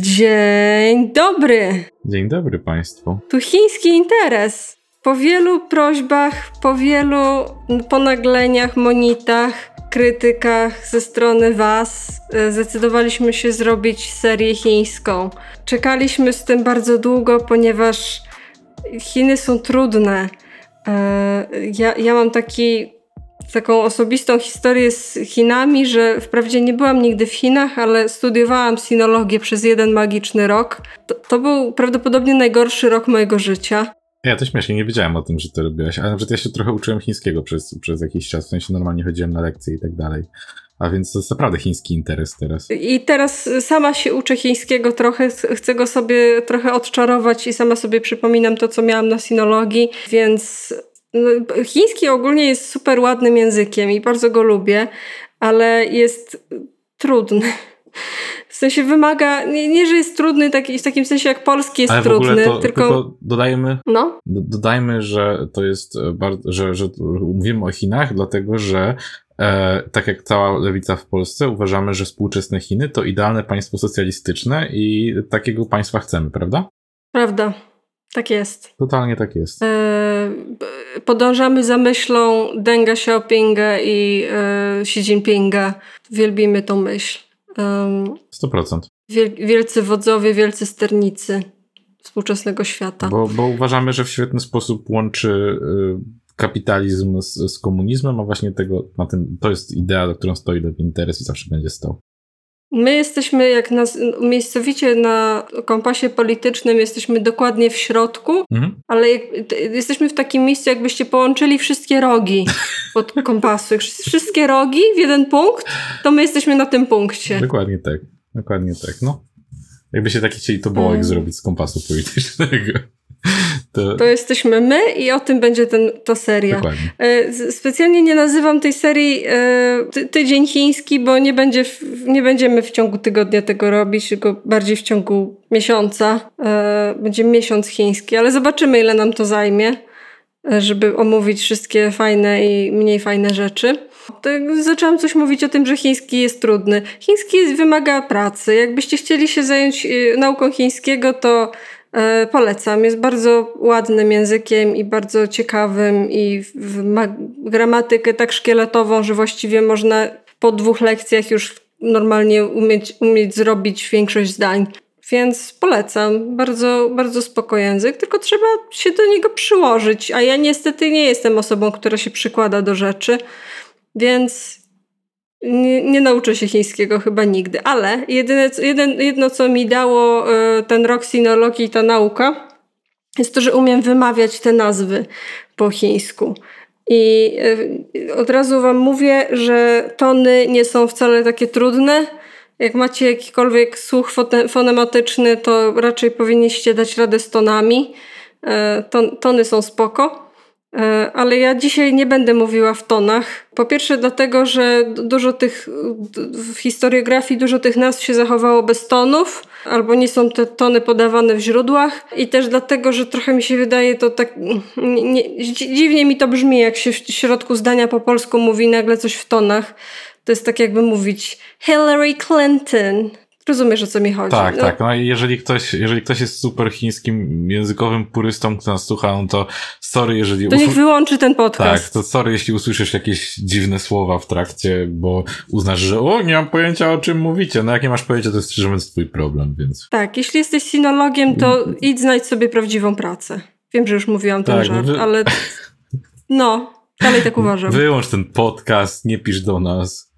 Dzień dobry. Dzień dobry Państwu. Tu chiński interes. Po wielu prośbach, po wielu ponagleniach, monitach, krytykach ze strony Was, e, zdecydowaliśmy się zrobić serię chińską. Czekaliśmy z tym bardzo długo, ponieważ Chiny są trudne. E, ja, ja mam taki taką osobistą historię z Chinami, że wprawdzie nie byłam nigdy w Chinach, ale studiowałam sinologię przez jeden magiczny rok. To, to był prawdopodobnie najgorszy rok mojego życia. Ja to śmiesznie, nie wiedziałem o tym, że to robiłaś, ale nawet ja się trochę uczyłem chińskiego przez, przez jakiś czas, w sensie normalnie chodziłem na lekcje i tak dalej. A więc to jest naprawdę chiński interes teraz. I teraz sama się uczę chińskiego trochę, chcę go sobie trochę odczarować i sama sobie przypominam to, co miałam na sinologii, więc chiński ogólnie jest super ładnym językiem i bardzo go lubię, ale jest trudny. W sensie wymaga, nie, nie że jest trudny taki, w takim sensie jak polski jest trudny, to, tylko... tylko dodajmy, no? dodajmy, że to jest bardzo, że, że mówimy o Chinach, dlatego że e, tak jak cała lewica w Polsce uważamy, że współczesne Chiny to idealne państwo socjalistyczne i takiego państwa chcemy, prawda? Prawda. Tak jest. Totalnie tak jest. E, podążamy za myślą Denga Xiaopinga i e, Xi Jinpinga. Wielbimy tą myśl. Um, 100%. Wiel, wielcy wodzowie, wielcy sternicy współczesnego świata. Bo, bo uważamy, że w świetny sposób łączy y, kapitalizm z, z, komunizmem, a właśnie tego, na tym, to jest idea, do którą stoi Lewy Interes i zawsze będzie stał. My jesteśmy jak na, miejscowicie na kompasie politycznym, jesteśmy dokładnie w środku, mhm. ale jak, jesteśmy w takim miejscu, jakbyście połączyli wszystkie rogi pod kompasu. Wszystkie rogi w jeden punkt, to my jesteśmy na tym punkcie. Dokładnie tak. Dokładnie tak. No. Jakby się taki chcieli to bołek um. zrobić z kompasu politycznego. To... to... jesteśmy my i o tym będzie ten, ta seria. Dokładnie. E, specjalnie nie nazywam tej serii e, ty, Tydzień Chiński, bo nie, będzie nie będziemy w ciągu tygodnia tego robić, tylko bardziej w ciągu miesiąca. E, będzie miesiąc chiński, ale zobaczymy ile nam to zajmie, żeby omówić wszystkie fajne i mniej fajne rzeczy. Tak zaczęłam coś mówić o tym, że chiński jest trudny. Chiński wymaga pracy. Jakbyście chcieli się zająć nauką chińskiego, to polecam. Jest bardzo ładnym językiem i bardzo ciekawym i ma gramatykę tak szkieletową, że właściwie można po dwóch lekcjach już normalnie umieć, umieć zrobić większość zdań. Więc polecam. Bardzo, bardzo spoko język, tylko trzeba się do niego przyłożyć. A ja niestety nie jestem osobą, która się przykłada do rzeczy, więc nie, nie, nauczę się chińskiego chyba nigdy, ale jedyne, jeden, jedno, co mi dało y, ten rok sinologii i ta nauka, jest to, że umiem wymawiać te nazwy po chińsku. I y, od razu Wam mówię, że tony nie są wcale takie trudne. Jak macie jakikolwiek słuch fonematyczny, to raczej powinniście dać radę z tonami. Y, ton, tony są spoko. E, ale ja dzisiaj nie będę mówiła w tonach. Po pierwsze, dlatego, że dużo tych w historiografii dużo tych nazw się zachowało bez tonów, albo nie są te tony podawane w źródłach, i też dlatego, że trochę mi się wydaje to tak. Nie, nie, dziwnie mi to brzmi, jak się w środku zdania po polsku mówi nagle coś w tonach. To jest tak, jakby mówić Hillary Clinton. Rozumiesz, o co mi chodzi. Tak, no. tak. No i jeżeli ktoś, jeżeli ktoś jest super chińskim językowym purystą, kto nas słucha, no to sorry, jeżeli... To niech wyłączy ten podcast. Tak, to sorry, jeśli usłyszysz jakieś dziwne słowa w trakcie, bo uznasz, że o, nie mam pojęcia, o czym mówicie. No jak nie masz pojęcia, to jest szczerze mówiąc twój problem, więc... Tak, jeśli jesteś sinologiem, to idź znajdź sobie prawdziwą pracę. Wiem, że już mówiłam ten tak, żart, wy... ale no, dalej tak uważam. Wyłącz ten podcast, nie pisz do nas.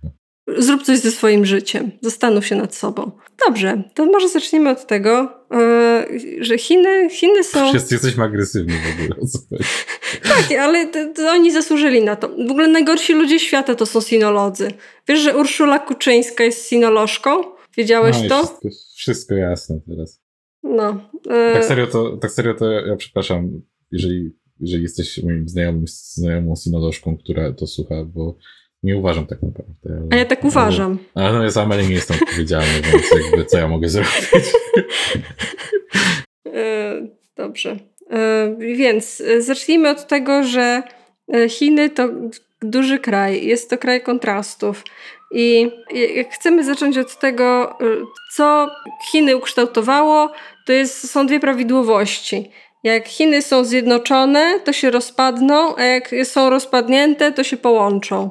Zrób coś ze swoim życiem, zastanów się nad sobą. Dobrze, to może zaczniemy od tego, yy, że Chiny, Chiny są. Wszyscy jesteśmy agresywni w ogóle. tak, ale to, to oni zasłużyli na to. W ogóle najgorsi ludzie świata to są sinolodzy. Wiesz, że Urszula Kuczyńska jest sinolożką? Wiedziałeś no to? Wszystko, wszystko jasne teraz. No. Yy... Tak serio to, tak serio to ja przepraszam, jeżeli, jeżeli jesteś moim znajomym, znajomą sinolożką, która to słucha, bo nie uważam tak naprawdę. A ja tak uważam. Ale, no ja sam nie jestem odpowiedzialny, więc jakby co ja mogę zrobić? E, dobrze. E, więc zacznijmy od tego, że e, Chiny to duży kraj, jest to kraj kontrastów. I jak chcemy zacząć od tego, co Chiny ukształtowało, to jest, są dwie prawidłowości. Jak Chiny są zjednoczone, to się rozpadną, a jak są rozpadnięte, to się połączą.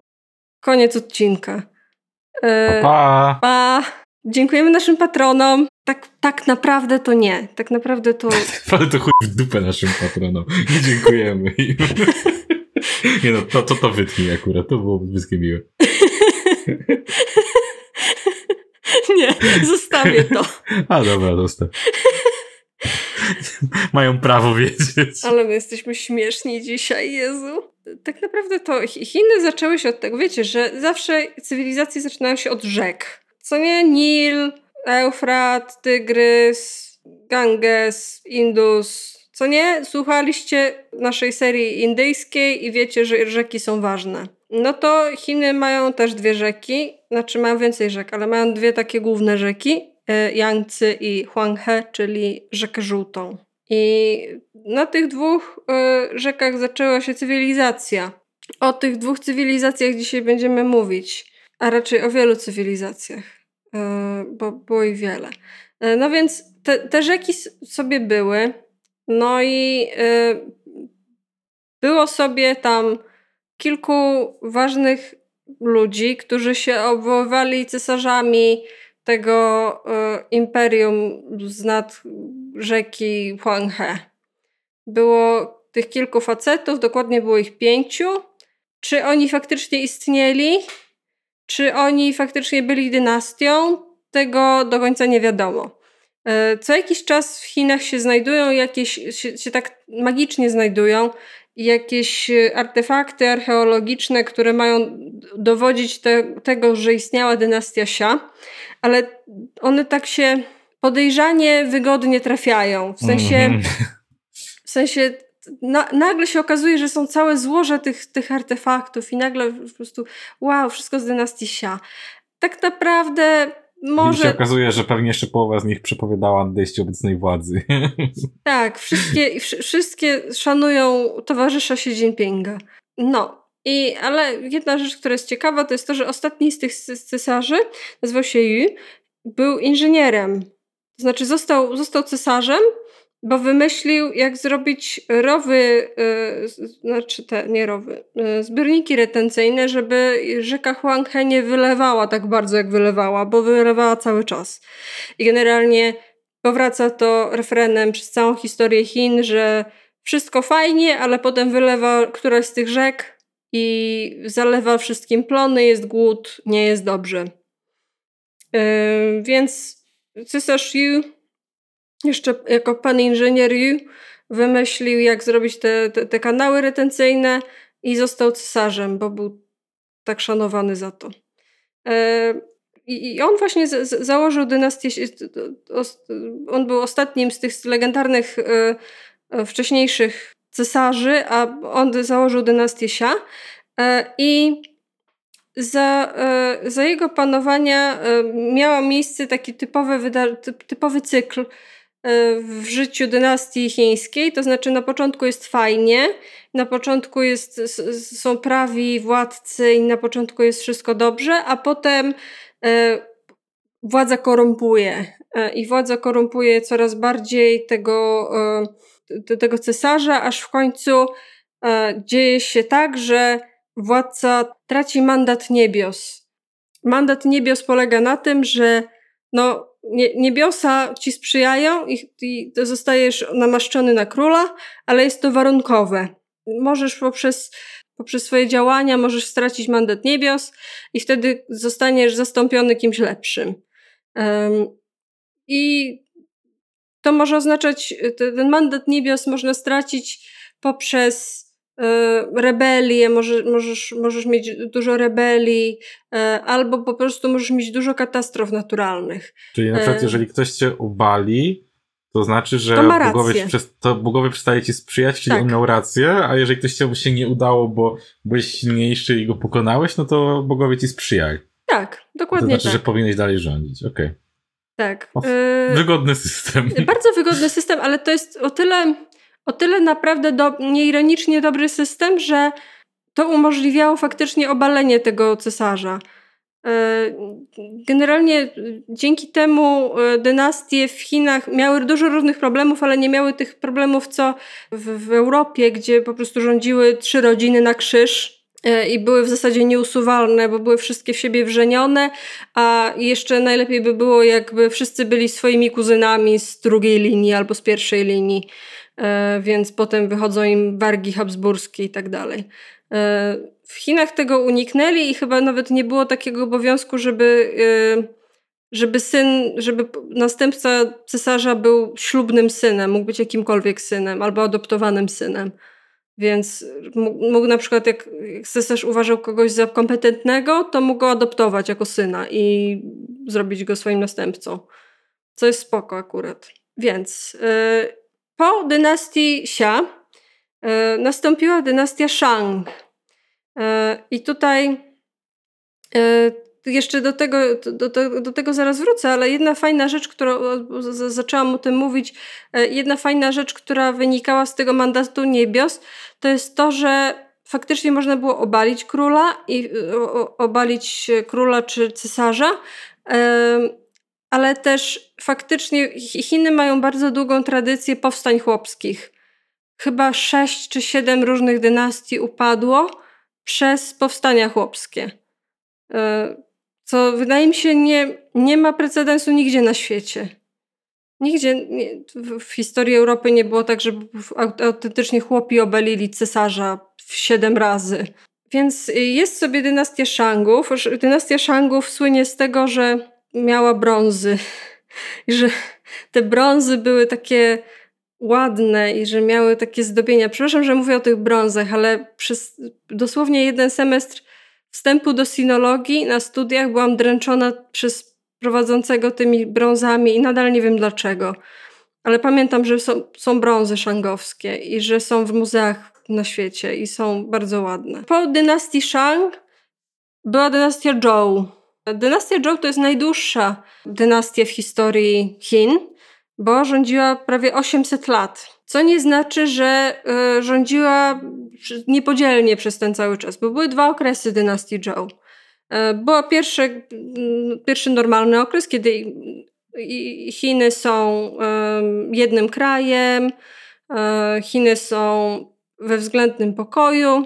Koniec odcinka. E, pa! pa. Dziękujemy naszym patronom. Tak, tak naprawdę to nie. Tak naprawdę to. Ale to chuj w dupę naszym patronom. Nie dziękujemy. nie no, to, to, to wytnij akurat. To było brzydkie miłe. nie, zostawię to. A dobra, zostaw. Mają prawo wiedzieć. Ale my jesteśmy śmieszni dzisiaj, Jezu. Tak naprawdę to Chiny zaczęły się od tego, wiecie, że zawsze cywilizacje zaczynają się od rzek. Co nie? Nil, Eufrat, Tygrys, Ganges, Indus. Co nie? Słuchaliście naszej serii indyjskiej i wiecie, że rzeki są ważne. No to Chiny mają też dwie rzeki, znaczy mają więcej rzek, ale mają dwie takie główne rzeki, e, Yangtze i Huanghe, czyli rzekę żółtą. I na tych dwóch e, rzekach zaczęła się cywilizacja. O tych dwóch cywilizacjach dzisiaj będziemy mówić, a raczej o wielu cywilizacjach, e, bo było ich wiele. E, no więc te, te rzeki sobie były, no i było sobie tam kilku ważnych ludzi, którzy się obwoływali cesarzami tego imperium z nad rzeki Huanghe. Było tych kilku facetów, dokładnie było ich pięciu. Czy oni faktycznie istnieli? Czy oni faktycznie byli dynastią? Tego do końca nie wiadomo. E, co jakiś czas w Chinach się znajdują jakieś, się, się tak magicznie znajdują jakieś artefakty archeologiczne, które mają dowodzić te, tego, że istniała dynastia Xia, ale one tak się podejrzanie wygodnie trafiają. W sensie, -hmm. w sensie na, nagle się okazuje, że są całe złoże tych, tych artefaktów i nagle po prostu wow, wszystko z dynastii Xia. Tak naprawdę może... I się okazuje, że pewnie jeszcze połowa z nich przepowiadała nadejście obecnej władzy. Tak, wszystkie, wszystkie szanują towarzysza Xi Jinpinga. No, i, ale jedna rzecz, która jest ciekawa, to jest to, że ostatni z tych cesarzy, nazywał się Yu, był inżynierem. To znaczy został, został cesarzem, bo wymyślił, jak zrobić rowy, yy, znaczy te, nie rowy, yy, zbiorniki retencyjne, żeby rzeka Huanghe nie wylewała tak bardzo, jak wylewała, bo wylewała cały czas. I generalnie powraca to refrenem przez całą historię Chin, że wszystko fajnie, ale potem wylewa któraś z tych rzek i zalewa wszystkim plony, jest głód, nie jest dobrze. Yy, więc cesarz Yu, jeszcze jako pan inżynier Yu, wymyślił, jak zrobić te, te, te kanały retencyjne i został cesarzem, bo był tak szanowany za to. E, I on właśnie założył dynastię. On był ostatnim z tych legendarnych e, e, wcześniejszych cesarzy, a on założył dynastię Xia. I za, za jego panowania miała miejsce taki typowy, typowy cykl w życiu dynastii chińskiej, to znaczy na początku jest fajnie, na początku jest, są prawi władcy i na początku jest wszystko dobrze, a potem władza korumpuje i władza korumpuje coraz bardziej tego, tego cesarza, aż w końcu dzieje się tak, że władca traci mandat niebios. Mandat niebios polega na tym, że no, nie, niebiosa ci sprzyjają i, i zostajesz namaszczony na króla, ale jest to warunkowe. Możesz poprzez, poprzez swoje działania możesz stracić mandat niebios i wtedy zostaniesz zastąpiony kimś lepszym. Um, I to może oznaczać, ten mandat niebios można stracić poprzez rebelię, może, możesz, możesz mieć dużo rebelii, e, albo po prostu możesz mieć dużo katastrof naturalnych. Czyli na przykład, e, jeżeli ktoś cię ubali, to znaczy, że to bogowie, to bogowie przestaje ci sprzyjać, czyli tak. on miał rację, a jeżeli ktoś cię się nie udało, bo byłeś silniejszy i go pokonałeś, no to bogowie ci sprzyjają. Tak, dokładnie To znaczy, tak. że powinieneś dalej rządzić, okej. Okay. Tak. O, wygodny system. Bardzo wygodny system, ale to jest o tyle o tyle naprawdę do, nieironicznie dobry system, że to umożliwiało faktycznie obalenie tego cesarza. Generalnie dzięki temu dynastie w Chinach miały dużo różnych problemów, ale nie miały tych problemów co w, w Europie, gdzie po prostu rządziły trzy rodziny na krzyż i były w zasadzie nieusuwalne, bo były wszystkie w siebie wrzenione, a jeszcze najlepiej by było, jakby wszyscy byli swoimi kuzynami z drugiej linii albo z pierwszej linii. E, więc potem wychodzą im wargi habsburskie i tak dalej. E, w Chinach tego uniknęli i chyba nawet nie było takiego obowiązku, żeby, e, żeby syn, żeby następca cesarza był ślubnym synem, mógł być jakimkolwiek synem albo adoptowanym synem. Więc mógł na przykład, jak cesarz uważał kogoś za kompetentnego, to mógł go adoptować jako syna i zrobić go swoim następcą. Co jest spoko akurat. Więc po dynastii Xia e, nastąpiła dynastia Shang. E, I tutaj e, jeszcze do tego, do, do, do, tego zaraz wrócę, ale jedna fajna rzecz, którą zaczęłam o tym mówić, jedna fajna rzecz, która wynikała z tego mandatu niebios, to jest to, że faktycznie można było obalić króla i obalić króla czy cesarza, ale też faktycznie Chiny mają bardzo długą tradycję powstań chłopskich. Chyba sześć czy siedem różnych dynastii upadło przez powstania chłopskie. E, co wydaje mi się nie, nie ma precedensu nigdzie na świecie. Nigdzie nie, w, historii Europy nie było tak, żeby autentycznie chłopi obalili cesarza siedem razy. Więc jest sobie dynastia Shangów. Dynastia Shangów słynie z tego, że miała brązy. I że te brązy były takie ładne i że miały takie zdobienia. Przepraszam, że mówię o tych brązach, ale przez dosłownie jeden semestr wstępu do sinologii na studiach byłam dręczona przez prowadzącego tymi brązami i nadal nie wiem dlaczego. Ale pamiętam, że są, są brązy szangowskie i że są w muzeach na świecie i są bardzo ładne. Po dynastii Shang była dynastia Zhou Dynastia Zhou to jest najdłuższa dynastia w historii Chin, bo rządziła prawie 800 lat. Co nie znaczy, że y, rządziła niepodzielnie przez ten cały czas, bo były dwa okresy dynastii Zhou. Y, był pierwszy, pierwszy normalny okres, kiedy Chiny są jednym krajem, Chiny są we względnym pokoju.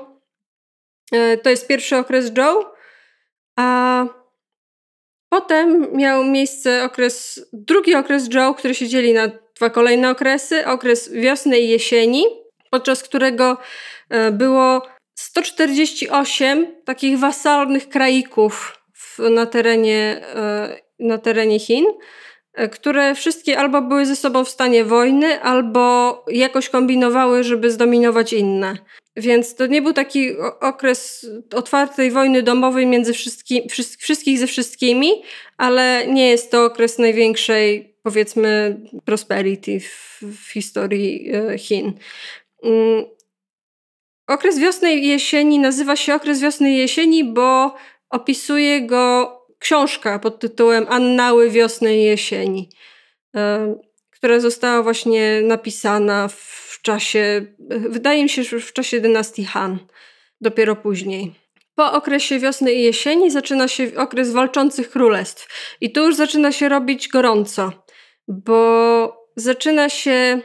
To jest pierwszy okres Zhou, a Potem miał miejsce okres, drugi okres Joe, który się dzieli na dwa kolejne okresy. Okres wiosny i jesieni, podczas którego e, było 148 takich wasalnych kraików na terenie, e, na terenie Chin, e, które wszystkie albo były ze sobą w stanie wojny, albo jakoś kombinowały, żeby zdominować inne. Więc to nie był taki okres otwartej wojny domowej między wszystki, wszystkich ze wszystkimi, ale nie jest to okres największej, powiedzmy, prosperity w, w historii e, Chin. Mm, okres wiosny i jesieni nazywa się okres wiosny i jesieni, bo opisuje go książka pod tytułem Annały wiosny i jesieni, e, która została właśnie napisana w czasie, wydaje mi się, że w czasie dynastii Han, dopiero później. Po okresie wiosny i jesieni zaczyna się okres walczących królestw. I tu już zaczyna się robić gorąco, bo zaczyna się.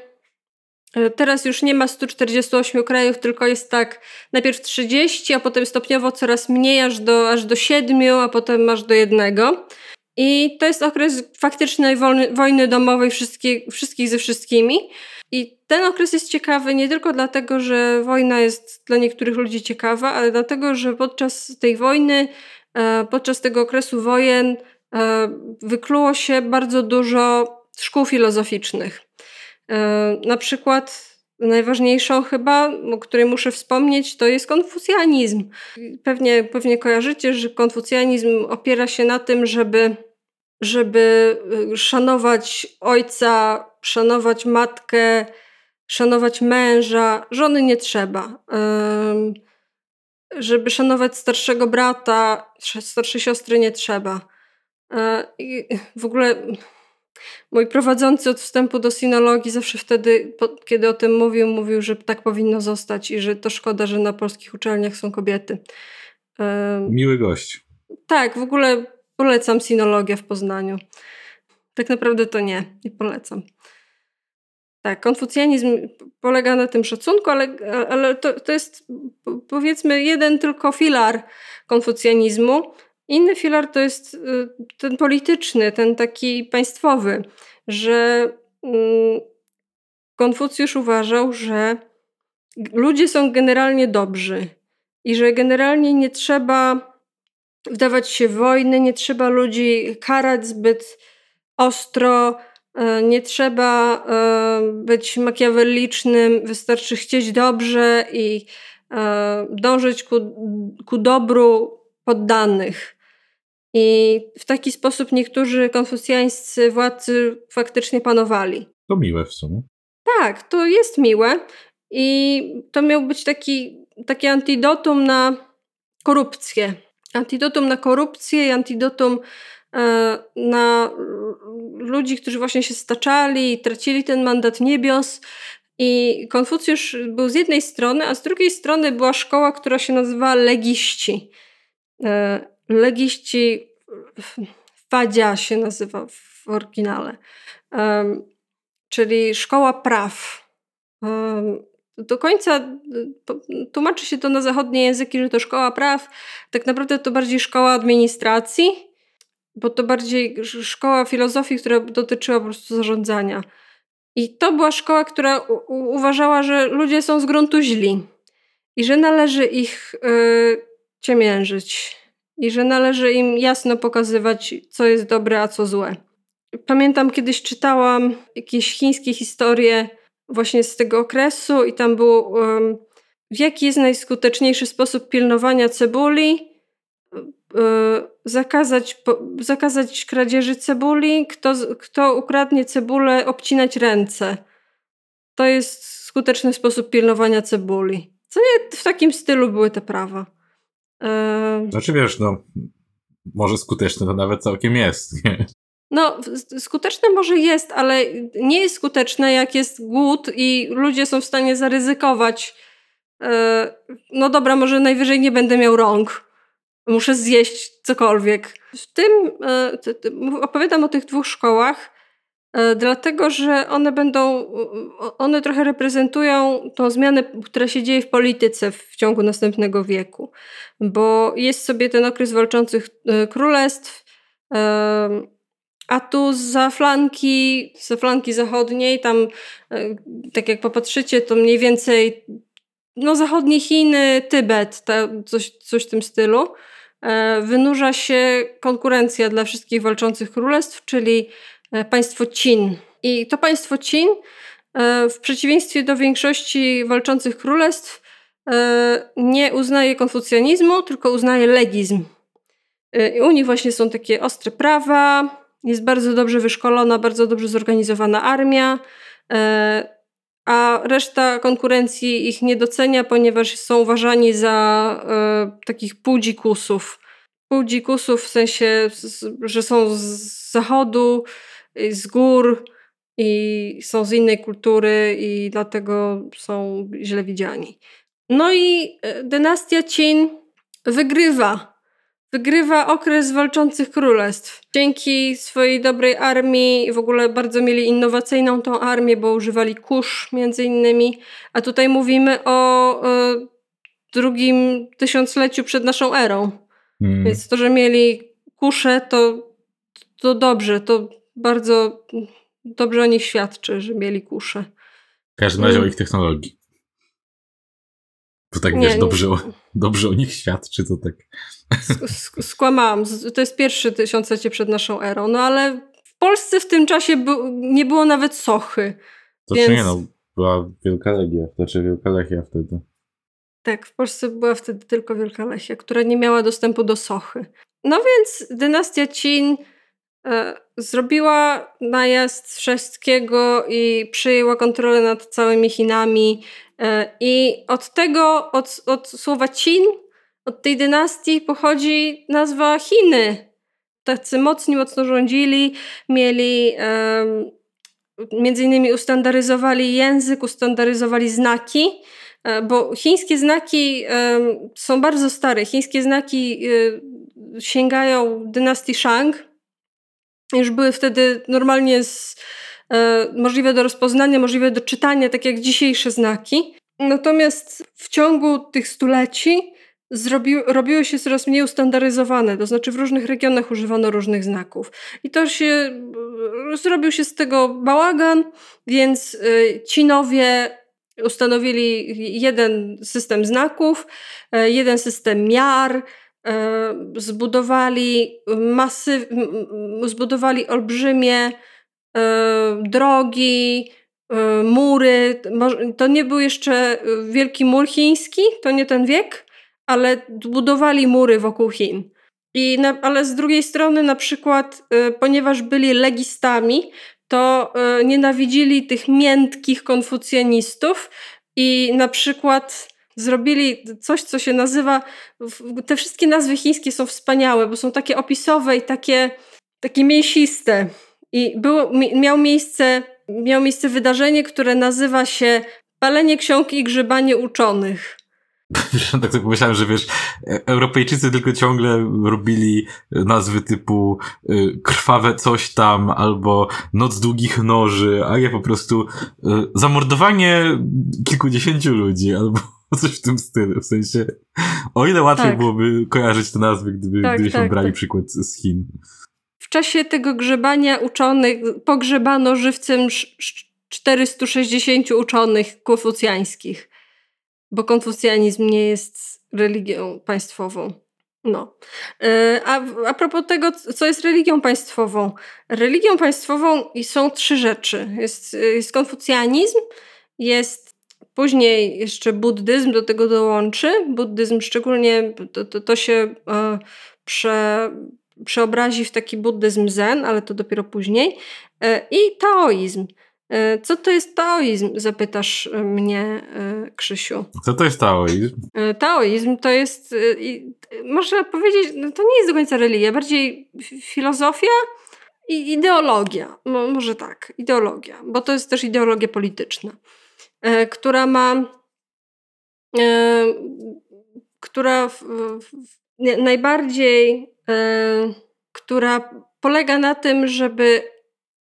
E, teraz już nie ma 148 krajów, tylko jest tak najpierw 30, a potem stopniowo coraz mniej, aż do, aż do 7, a potem aż do jednego. I to jest okres faktycznej wojny, wojny domowej wszystkich, wszystkich ze wszystkimi. I ten okres jest ciekawy nie tylko dlatego, że wojna jest dla niektórych ludzi ciekawa, ale dlatego, że podczas tej wojny, e, podczas tego okresu wojen e, wykluło się bardzo dużo szkół filozoficznych. E, na przykład najważniejszą chyba, o której muszę wspomnieć, to jest konfucjanizm. Pewnie, pewnie kojarzycie, że konfucjanizm opiera się na tym, żeby żeby szanować ojca, szanować matkę, szanować męża. Żony nie trzeba. Żeby szanować starszego brata, starszej siostry nie trzeba. E, I w ogóle mój prowadzący od wstępu do sinologii zawsze wtedy, kiedy o tym mówił, mówił, że tak powinno zostać i że to szkoda, że na polskich uczelniach są kobiety. Miły gość. Tak, w ogóle polecam sinologię w Poznaniu. Tak naprawdę to nie, nie polecam. Tak, konfucjanizm polega na tym szacunku, ale, ale to, to jest powiedzmy jeden tylko filar konfucjanizmu. Inny filar to jest y, ten polityczny, ten taki państwowy, że mm, Konfucjusz uważał, że ludzie są generalnie dobrzy i że generalnie nie trzeba wdawać się w wojny, nie trzeba ludzi karać zbyt ostro, e, nie trzeba e, być makiawellicznym, wystarczy chcieć dobrze i e, dążyć ku, ku dobru poddanych. I w taki sposób niektórzy konfucjańscy władcy faktycznie panowali. To miłe w sumie. Tak, to jest miłe. I to miał być taki, takie antidotum na korupcję. Antidotum na korupcję i antidotum e, na ludzi, którzy właśnie się staczali i tracili ten mandat niebios. I Konfucjusz był z jednej strony, a z drugiej strony była szkoła, która się nazywała legiści. E, legiści Fadzia się nazywa w oryginale. Czyli szkoła praw do końca tłumaczy się to na zachodnie języki, że to szkoła praw. Tak naprawdę to bardziej szkoła administracji, bo to bardziej szkoła filozofii, która dotyczyła po prostu zarządzania. I to była szkoła, która uważała, że ludzie są z gruntu źli i że należy ich y, ciemiężyć i że należy im jasno pokazywać, co jest dobre, a co złe. Pamiętam kiedyś czytałam jakieś chińskie historie właśnie z tego okresu i tam było um, jaki jest najskuteczniejszy sposób pilnowania cebuli, e, zakazać, zakazać kradzieży cebuli, kto, kto ukradnie cebulę, obcinać ręce. To jest skuteczny sposób pilnowania cebuli. Co nie w takim stylu były te prawa. E... Znaczy wiesz, no może skuteczne to nawet całkiem jest. Nie? No, skuteczne może jest, ale nie jest skuteczne, jak jest głód i ludzie są w stanie zaryzykować. E, no dobra, może najwyżej nie będę miał rąk. Muszę zjeść cokolwiek. W tym e, opowiadam o tych dwóch szkołach, e, dlatego że one będą, one trochę reprezentują tą zmianę, która się dzieje w polityce w ciągu następnego wieku. Bo jest sobie ten okres walczących królestw a tu za flanki, za flanki zachodniej, tam e, tak jak popatrzycie, to mniej więcej no zachodnie Chiny, Tybet, ta, coś, coś w tym stylu, e, wynurza się konkurencja dla wszystkich walczących królestw, czyli e, państwo Chin. I to państwo Chin w przeciwieństwie do większości walczących królestw nie uznaje konfucjanizmu, tylko uznaje legizm. I u nich właśnie są takie ostre prawa, jest bardzo dobrze wyszkolona, bardzo dobrze zorganizowana armia, e, a reszta konkurencji ich nie docenia, ponieważ są uważani za e, takich półdzikusów. Półdzikusów w sensie, że są z zachodu, z gór i są z innej kultury i dlatego są źle widziani. No i e, dynastia Chin wygrywa wygrywa okres walczących królestw. Dzięki swojej dobrej armii, w ogóle bardzo mieli innowacyjną tą armię, bo używali kurz między innymi, a tutaj mówimy o y, drugim tysiącleciu przed naszą erą. Hmm. Więc to, że mieli kusze, to, to dobrze, to bardzo dobrze o nich świadczy, że mieli kusze. W każdym razie o ich technologii. To tak nie, wiesz, dobrze, nie. O, dobrze o nich świadczy, to tak. Skłamałam. To jest pierwszy tysiąclecie przed naszą erą. No ale w Polsce w tym czasie nie było nawet sochy. To więc... nie no, była Wielka Legia, znaczy Wielka Lechia wtedy. Tak, w Polsce była wtedy tylko Wielka Lechia, która nie miała dostępu do sochy. No więc dynastia Chin zrobiła najazd wszystkiego i przejęła kontrolę nad całymi Chinami. E, I od tego, od, od słowa Chin od tej dynastii pochodzi nazwa Chiny. Tacy mocni, mocno rządzili, mieli między innymi ustandaryzowali język, ustandaryzowali znaki, e, bo chińskie znaki są bardzo stare. Chińskie znaki um, sięgają dynastii Shang. Już były wtedy normalnie z, e, możliwe do rozpoznania, możliwe do czytania, tak jak dzisiejsze znaki. Natomiast w ciągu tych stuleci zrobi, robiły się coraz mniej ustandaryzowane, to znaczy w różnych regionach używano różnych znaków. I to się, zrobił się z tego bałagan, więc y, ci nowie ustanowili jeden system znaków, e, jeden system miar, e, zbudowali masy, zbudowali olbrzymie e, drogi, mury. To nie był jeszcze wielki mur chiński, to nie ten wiek, ale budowali mury wokół Chin. I na, ale z drugiej strony, na przykład, ponieważ byli legistami, to nienawidzili tych miętkich konfucjanistów i na przykład zrobili coś, co się nazywa. Te wszystkie nazwy chińskie są wspaniałe, bo są takie opisowe i takie, takie mięsiste. I było, miał, miejsce, miał miejsce wydarzenie, które nazywa się palenie ksiąg i grzebanie uczonych. tak sobie pomyślałem, że wiesz, e, Europejczycy tylko ciągle robili nazwy typu y, krwawe coś tam, albo noc długich noży, a ja po prostu y, zamordowanie kilkudziesięciu ludzi, albo coś w tym stylu. W sensie, o ile łatwiej tak. byłoby kojarzyć te nazwy, gdyby, tak, gdybyśmy tak, brali tak. przykład z Chin. W czasie tego grzebania uczonych pogrzebano żywcem 460 uczonych konfucjańskich bo konfucjanizm nie jest religią państwową. No. E, a, a propos tego, co jest religią państwową. Religią państwową są trzy rzeczy. Jest, jest konfucjanizm, jest później jeszcze buddyzm do tego dołączy. Buddyzm szczególnie to, to, to się e, prze, przeobrazi w taki buddyzm zen, ale to dopiero później. E, I taoizm. E, co to jest taoizm? Zapytasz e, mnie, e, Krzysiu. Co to jest taoizm? Taoizm to jest, można powiedzieć, no to nie jest do końca religia, bardziej filozofia i ideologia. może tak, ideologia, bo to jest też ideologia polityczna, która ma, która w, w, najbardziej, która polega na tym, żeby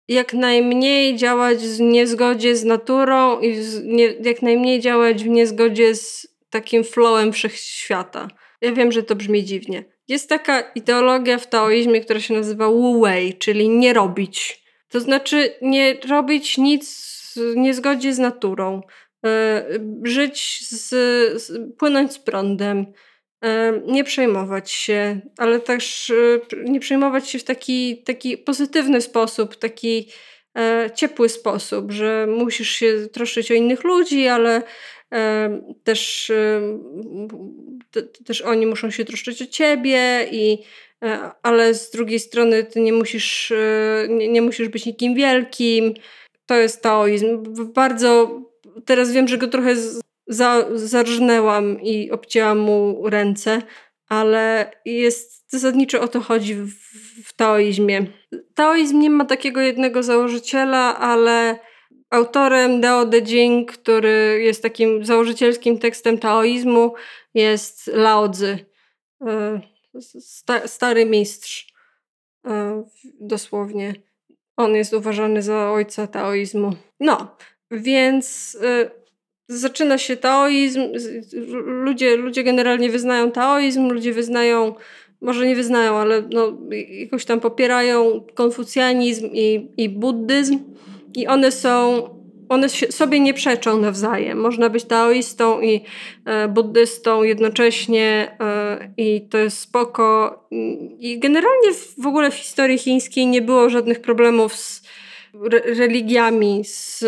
jak najmniej działać w niezgodzie z naturą i nie, jak najmniej działać w niezgodzie z takim flowem wszechświata. Ja wiem, że to brzmi dziwnie. Jest taka ideologia w taoizmie, która się nazywa Wu Wei, czyli nie robić. To znaczy nie robić nic niezgodzie z naturą. Yy, żyć z, z, płynąć z prądem, nie przejmować się, ale też e, nie przejmować się w taki, taki pozytywny sposób, taki e, ciepły sposób, że musisz się troszczyć o innych ludzi, ale też, też oni muszą się troszczyć o ciebie i e, ale z drugiej strony ty nie musisz, nie, nie musisz być nikim wielkim. To jest taoizm. Bardzo teraz wiem, że go trochę za, zarżnęłam i obcięłam mu ręce, ale jest zasadniczo o to chodzi w, w taoizmie. Taoizm nie ma takiego jednego założyciela, ale autorem Dao De Jing, który jest takim założycielskim tekstem taoizmu, jest Lao Tzu, e, sta, stary mistrz, e, dosłownie. On jest uważany za ojca taoizmu. No, więc e, zaczyna się taoizm, ludzie, ludzie generalnie wyznają taoizm, ludzie wyznają, może nie wyznają, ale no, jakoś tam popierają konfucjanizm i, i buddyzm i one są, one sobie nie przeczą nawzajem. Można być taoistą i e, buddystą jednocześnie e, i to jest spoko. I generalnie w, ogóle w historii chińskiej nie było żadnych problemów z religiami, z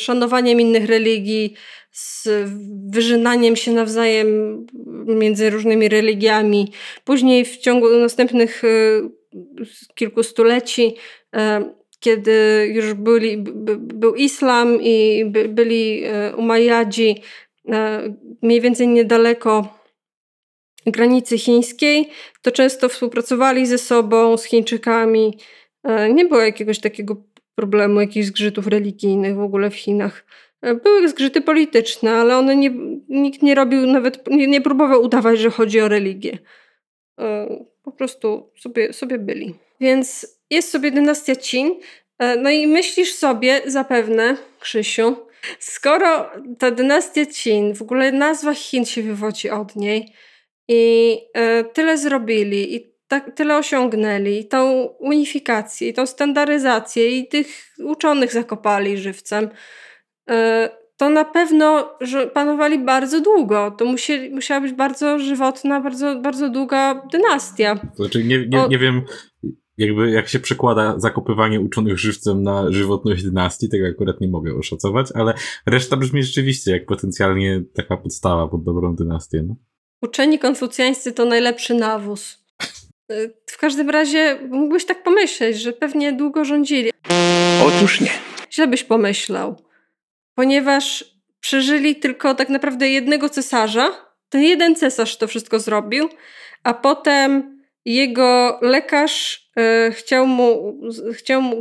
szanowaniem innych religii, z wyżynaniem się nawzajem między różnymi religiami. Później w ciągu następnych y, kilku stuleci, e, kiedy już byli, był islam i byli e, Umayyadzi e, mniej więcej niedaleko granicy chińskiej, to często współpracowali ze sobą, z Chińczykami. Nie było jakiegoś takiego problemu, jakichś zgrzytów religijnych w ogóle w Chinach. Były zgrzyty polityczne, ale one nie, nikt nie robił, nawet nie, nie próbował udawać, że chodzi o religię. E, Po prostu sobie, sobie byli. Więc jest sobie dynastia Qin. E, no i myślisz sobie zapewne, Krzysiu, skoro ta dynastia Qin, w ogóle nazwa Chin się wywodzi od niej i e, tyle zrobili i tak, tyle osiągnęli, i tą unifikację, i tą standaryzację, i tych uczonych zakopali żywcem, e, to na pewno że panowali bardzo długo. To musieli, musiała być bardzo żywotna, bardzo, bardzo długa dynastia. Znaczy, nie, nie, nie wiem, jakby jak się przekłada zakopywanie uczonych żywcem na żywotność dynastii, tego akurat nie mogę oszacować, ale reszta brzmi rzeczywiście jak potencjalnie taka podstawa pod dobrą dynastię. No. Uczeni konfucjańscy to najlepszy nawóz. Y, w każdym razie mógłbyś tak pomyśleć, że pewnie długo rządzili. Otóż nie. Źle byś pomyślał, ponieważ przeżyli tylko tak naprawdę jednego cesarza. Ten jeden cesarz to wszystko zrobił, a potem jego lekarz e, chciał, mu, chciał mu,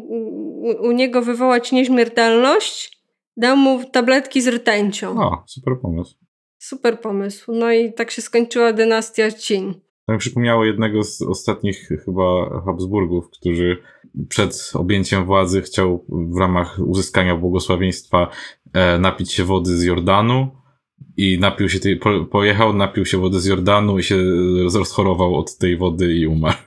u, niego wywołać nieśmiertelność, dał mu tabletki z rtęcią. O, super pomysł. Super pomysł. No i tak się skończyła dynastia Qin. To mi przypomniało jednego z ostatnich chyba Habsburgów, którzy przed objęciem władzy chciał w ramach uzyskania błogosławieństwa e, napić się wody z Jordanu i napił się tej, po, pojechał, napił się wody z Jordanu i się rozchorował od tej wody i umarł.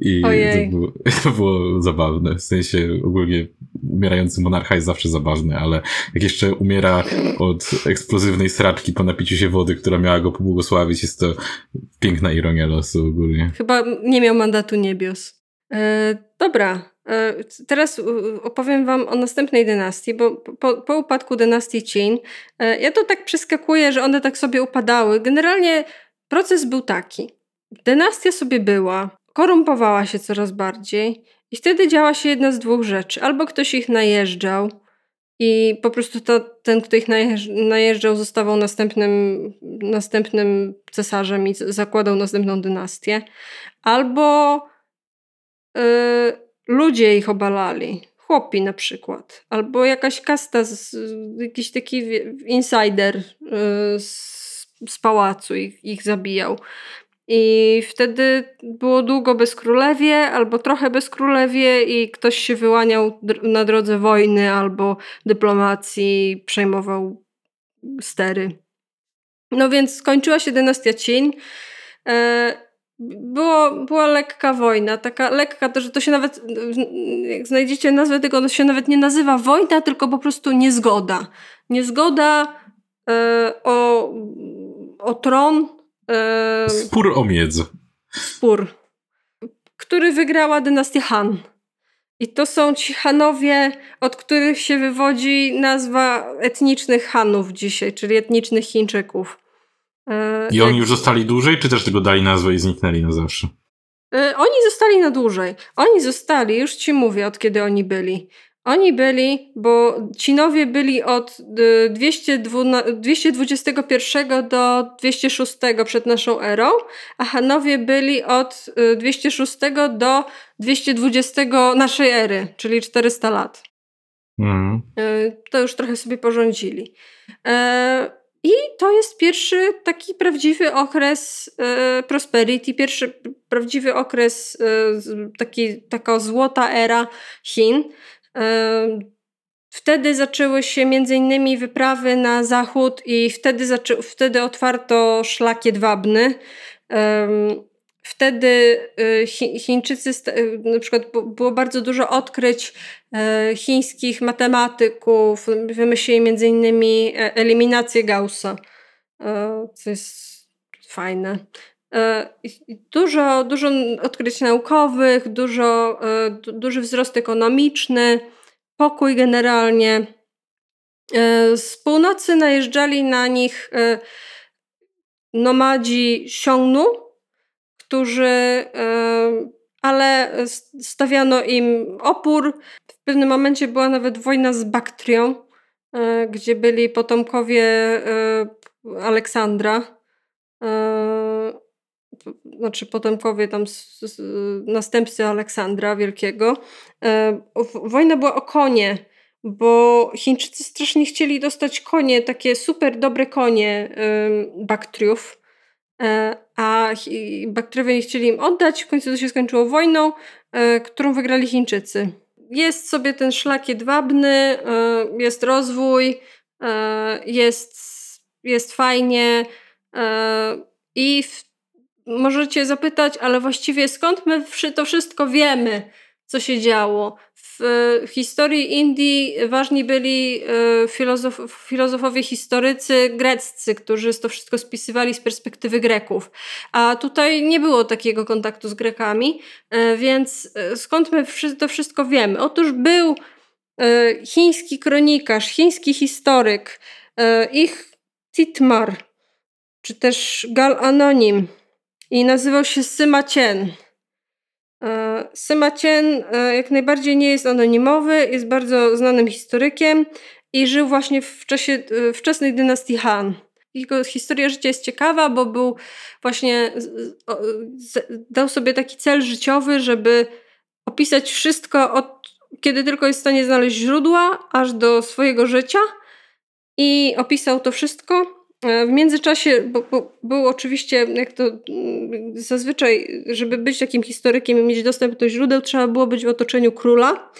I to było, to było zabawne. W sensie ogólnie umierający monarcha jest zawsze zabawny, ale jak jeszcze umiera od eksplozywnej sraczki po napiciu się wody, która miała go pobłogosławić, jest to piękna ironia losu ogólnie. Chyba nie miał mandatu niebios. E, dobra, teraz opowiem wam o następnej dynastii, bo po, po upadku dynastii Qin, e, ja to tak przeskakuję, że one tak sobie upadały. Generalnie proces był taki. Dynastia sobie była, korumpowała się coraz bardziej i wtedy działa się jedna z dwóch rzeczy. Albo ktoś ich najeżdżał i po prostu to, ten, kto ich najeżdżał, zostawał następnym, następnym cesarzem i zakładał następną dynastię. Albo yy, ludzie ich obalali. Chłopi na przykład. Albo jakaś kasta, z, jakiś taki insider yy, z, z pałacu ich, ich zabijał. I wtedy było długo bez królewie, albo trochę bez królewie, i ktoś się wyłaniał na drodze wojny albo dyplomacji, przejmował stery. No więc skończyła się dynastia Qin. E, było, była lekka wojna, taka lekka, to, że to się nawet, jak znajdziecie nazwę tego, to się nawet nie nazywa wojna, tylko po prostu niezgoda. Niezgoda e, o, o tron Spór o miedzę. Spór, który wygrała dynastia Han. I to są ci Hanowie, od których się wywodzi nazwa etnicznych Hanów dzisiaj, czyli etnicznych Chińczyków. E, I oni już zostali dłużej, czy też tego dali nazwę i zniknęli na zawsze? E, oni zostali na dłużej. Oni zostali, już ci mówię, od kiedy oni byli. Oni byli, bo Cinowie byli od 221 do 206 przed naszą erą, a Hanowie byli od 206 do 220 naszej ery, czyli 400 lat. Mm. To już trochę sobie porządzili. E, I to jest pierwszy taki prawdziwy okres prosperity, pierwszy prawdziwy okres, taki, taka złota era Chin. Wtedy zaczęły się między innymi wyprawy na zachód i wtedy, zaczę, wtedy otwarto szlak jedwabny. Wtedy y, Chińczycy, y, na przykład było bardzo dużo odkryć e, chińskich matematyków, wymyślili między innymi e, eliminację Gaussa, co jest fajne. Dużo, dużo odkryć naukowych, dużo, duży wzrost ekonomiczny, pokój generalnie. Z północy najeżdżali na nich nomadzi Xiongnu, którzy, ale stawiano im opór. W pewnym momencie była nawet wojna z Baktrią, gdzie byli potomkowie Aleksandra znaczy potomkowie tam następcy Aleksandra Wielkiego. E, wojna była o konie, bo Chińczycy strasznie chcieli dostać konie, takie super dobre konie e, Baktriów. A bakterowie nie chcieli im oddać. W końcu to się skończyło wojną, którą wygrali Chińczycy. Jest sobie ten szlak jedwabny, jest rozwój, jest, jest fajnie i możecie zapytać, ale właściwie skąd my to wszystko wiemy, co się działo? W historii Indii ważni byli e, filozof, filozofowie, historycy greccy, którzy to wszystko spisywali z perspektywy Greków. A tutaj nie było takiego kontaktu z Grekami, e, więc e, skąd my to wszystko wiemy? Otóż był chiński kronikarz, chiński historyk, ich Titmar, czy też Gal Anonim i nazywał się Syma Cien. E, Syma Cien e, jak najbardziej nie jest anonimowy, jest bardzo znanym historykiem i żył właśnie w czasie e, wczesnej dynastii Han. Jego historia życia jest ciekawa, bo był właśnie dał sobie taki cel życiowy, żeby opisać wszystko od kiedy tylko jest w stanie znaleźć źródła, aż do swojego życia. I opisał to wszystko. E, w międzyczasie, bo, bo, był oczywiście, jak to mm, zazwyczaj, żeby być takim historykiem i mieć dostęp do źródeł, trzeba było być w otoczeniu króla.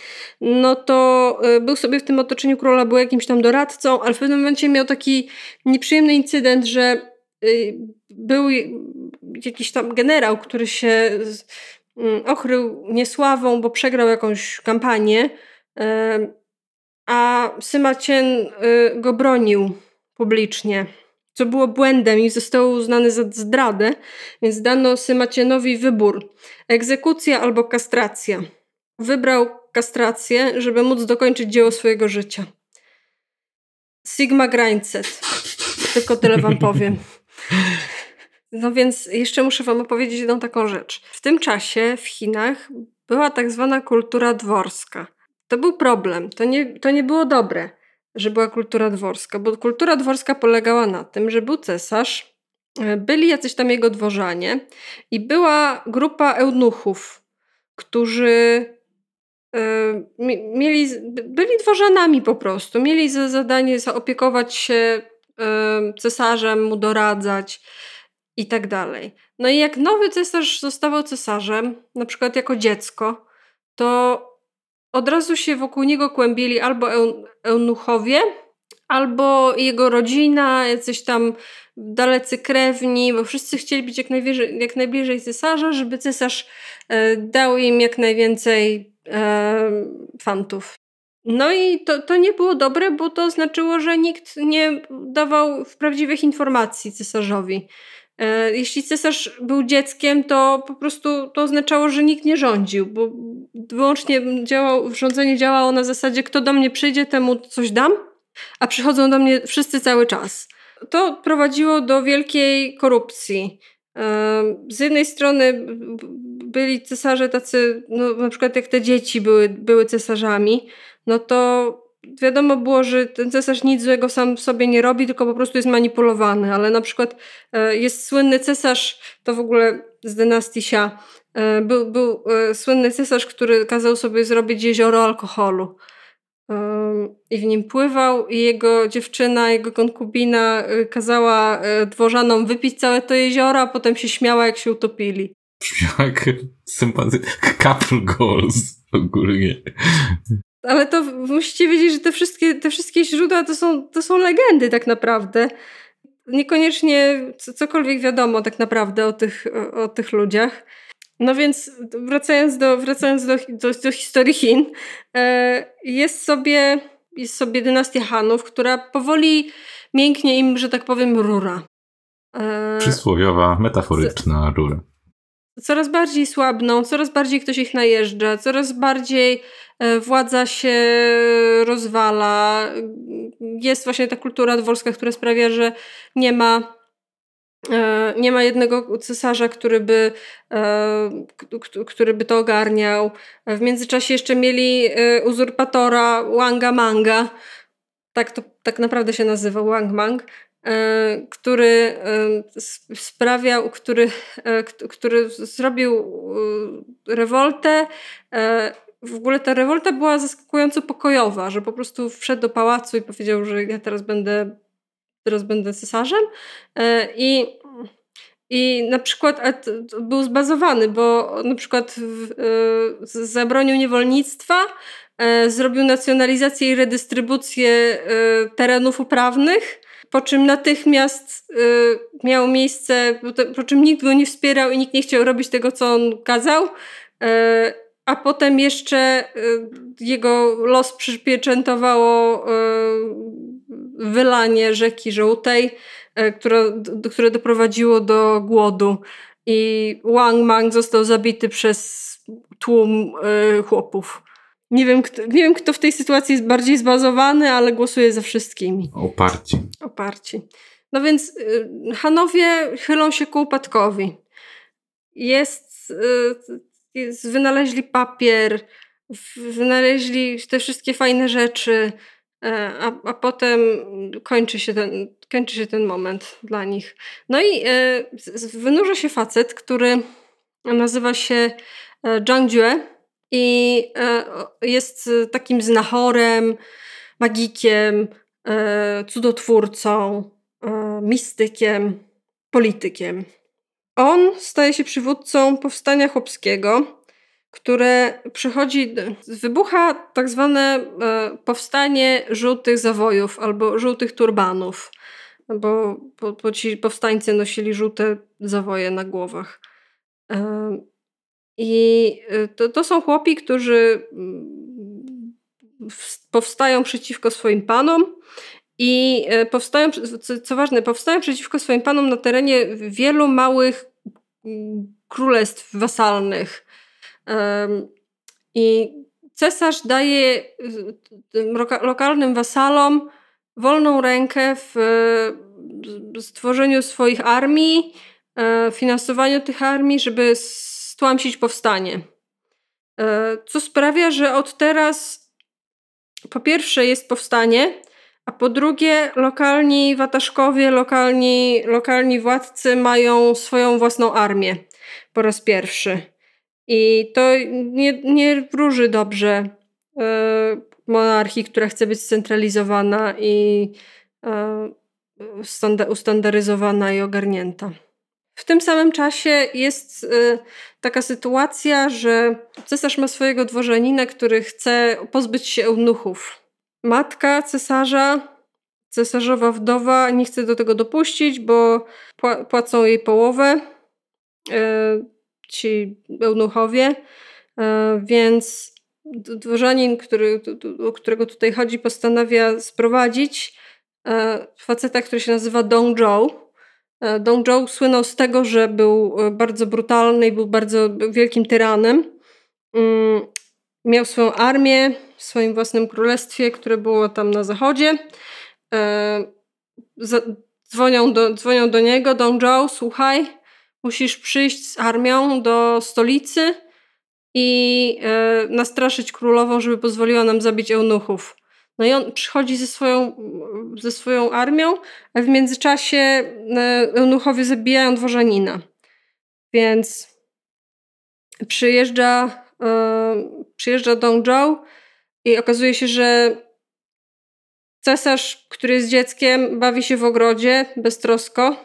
No to e, był sobie w tym otoczeniu króla, był jakimś tam doradcą, ale w pewnym momencie miał taki nieprzyjemny incydent, że y, był jakiś tam generał, który się mm, okrył niesławą, bo przegrał jakąś kampanię, e, a Symacien go bronił publicznie co było błędem i zostało uznane za zdradę, więc dano Symacienowi wybór: egzekucja albo kastracja. Wybrał kastrację, żeby móc dokończyć dzieło swojego życia. Sigma Grindset. Tylko tyle wam powiem. No więc jeszcze muszę wam opowiedzieć jedną taką rzecz. W tym czasie w Chinach była tak zwana kultura dworska. To był problem, to nie, to nie było dobre że była kultura dworska, bo kultura dworska polegała na tym, że był cesarz, e, byli jacyś tam jego dworzanie i była grupa eunuchów, którzy e, mieli, byli dworzanami po prostu, mieli za zadanie zaopiekować się e, cesarzem, mu doradzać i tak dalej. No i jak nowy cesarz zostawał cesarzem, na przykład jako dziecko, to od razu się wokół niego kłębili albo eunuchowie, albo jego rodzina, jacyś tam dalecy krewni, bo wszyscy chcieli być jak, najbliżej, jak najbliżej cesarza, żeby cesarz e, dał im jak najwięcej e, fantów. No i to, to nie było dobre, bo to znaczyło, że nikt nie dawał prawdziwych informacji cesarzowi. E, jeśli cesarz był dzieckiem, to po prostu to oznaczało, że nikt nie rządził, bo wyłącznie działał, rządzenie działało na zasadzie, kto do mnie przyjdzie, temu coś dam, a przychodzą do mnie wszyscy cały czas. To prowadziło do wielkiej korupcji. E, z jednej strony byli cesarze tacy, no, na przykład jak te dzieci były, były cesarzami, no to wiadomo było, że ten cesarz nic złego sam sobie nie robi, tylko po prostu jest manipulowany, ale na przykład e, jest słynny cesarz, to w ogóle z dynastii Xia, e, był, był e, słynny cesarz, który kazał sobie zrobić jezioro alkoholu i w nim pływał i jego dziewczyna, jego konkubina kazała dworzanom wypić całe to jezioro, a potem się śmiała, jak się utopili. Brzmiała jak sympaty... couple goals ogólnie. Ale to musicie wiedzieć, że te wszystkie, te wszystkie źródła to są, to są legendy tak naprawdę. Niekoniecznie cokolwiek wiadomo tak naprawdę o tych, o, o tych ludziach. No więc wracając do, wracając do, do, do historii Chin, e, jest, sobie, jest sobie dynastia Hanów, która powoli mięknie im, że tak powiem, rura. E, Przysłowiowa, metaforyczna rura. Coraz bardziej słabną, coraz bardziej ktoś ich najeżdża, coraz bardziej E, władza się rozwala. Jest właśnie ta kultura dworska, która sprawia, że nie ma e, nie ma jednego cesarza, który by, e, który by to ogarniał. W międzyczasie jeszcze mieli uzurpatora Wanga Manga. Tak to tak naprawdę się nazywa Wang Mang, który sprawiał, który, który zrobił rewoltę w ogóle ta rewolta była zaskakująco pokojowa, że po prostu wszedł do pałacu i powiedział, że ja teraz będę, teraz będę cesarzem. E, I I na przykład był zbazowany, bo na przykład zabronił niewolnictwa, zrobił nacjonalizację i redystrybucję terenów uprawnych, po czym natychmiast miało miejsce, po czym nikt go nie wspierał i nikt nie chciał robić tego, co on kazał a potem jeszcze y, jego los przypieczętowało y, wylanie rzeki żółtej, y, które, które doprowadziło do głodu. I Wang Mang został zabity przez tłum chłopów. Nie wiem, kto, nie wiem, kto w tej sytuacji jest bardziej zbazowany, ale głosuje za wszystkimi. Oparci. Oparci. No więc Hanowie chylą się ku upadkowi. Jest wynaleźli papier, wynaleźli te wszystkie fajne rzeczy, e, a, a potem kończy się, ten, kończy się ten moment dla nich. No i e, wynurza się facet, który nazywa się e, Zhang Jue i jest takim znachorem, magikiem, cudotwórcą, mistykiem, politykiem. On staje się przywódcą powstania chłopskiego, które przychodzi, wybucha tak zwane e, powstanie żółtych zawojów albo żółtych turbanów, bo, bo, bo ci powstańcy nosili żółte zawoje na głowach. I e, to, to są chłopi, którzy mm, powstają przeciwko swoim panom i e, powstają, co ważne, powstają przeciwko swoim panom na terenie wielu małych mm, królestw wasalnych. I cesarz daje lokalnym wasalom wolną rękę w stworzeniu swoich armii, e, finansowaniu tych armii, żeby stłamsić powstanie. E, co sprawia, że od teraz po pierwsze jest powstanie, a po drugie, lokalni wataszkowie, lokalni, lokalni władcy mają swoją własną armię po raz pierwszy. I to nie, nie wróży dobrze y, monarchii, która chce być scentralizowana i y, ustandaryzowana i ogarnięta. W tym samym czasie jest y, taka sytuacja, że cesarz ma swojego dworzanina, który chce pozbyć się eunuchów matka cesarza, cesarzowa wdowa nie chce do tego dopuścić, bo płacą jej połowę e, ci eunuchowie, e, więc dworzanin, który, o którego tutaj chodzi, postanawia sprowadzić faceta, który się nazywa Dong Zhou. Dong Zhou słynął z tego, że był bardzo brutalny i był bardzo wielkim tyranem. Mm, miał swoją armię w swoim własnym królestwie, które było tam na zachodzie. E, dzwonią, do, dzwonią do niego, Don Joe, słuchaj, musisz przyjść z armią do stolicy i e, nastraszyć królową, żeby pozwoliła nam zabić eunuchów. No i on przychodzi ze swoją, ze swoją armią, a w międzyczasie e, eunuchowie zabijają dworzanina. Więc przyjeżdża, e, przyjeżdża Dong Zhao i okazuje się, że cesarz, który jest dzieckiem, bawi się w ogrodzie beztrosko.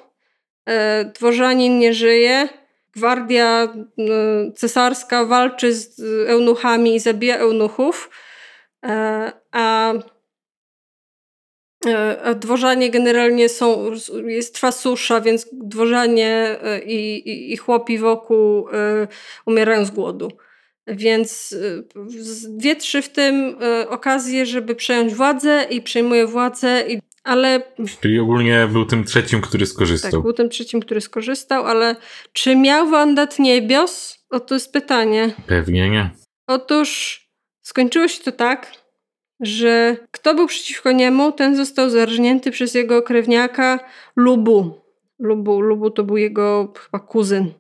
E, dworzanin nie żyje. Gwardia cesarska walczy z eunuchami i zabija eunuchów. E, a a dworzanie generalnie są, jest trwa susza, więc dworzanie i, i, i chłopi wokół umierają z głodu. Więc dwie, trzy w tym okazje, żeby przejąć władzę i przejmuje władzę, i, ale... Czyli ogólnie był tym trzecim, który skorzystał. Tak, był tym trzecim, który skorzystał, ale czy miał mandat niebios? O to jest pytanie. Pewnie nie. Otóż skończyło się to tak, że kto był przeciwko niemu, ten został zarżnięty przez jego krewniaka Lubu. Lubu, Lubu to był jego chyba kuzyn.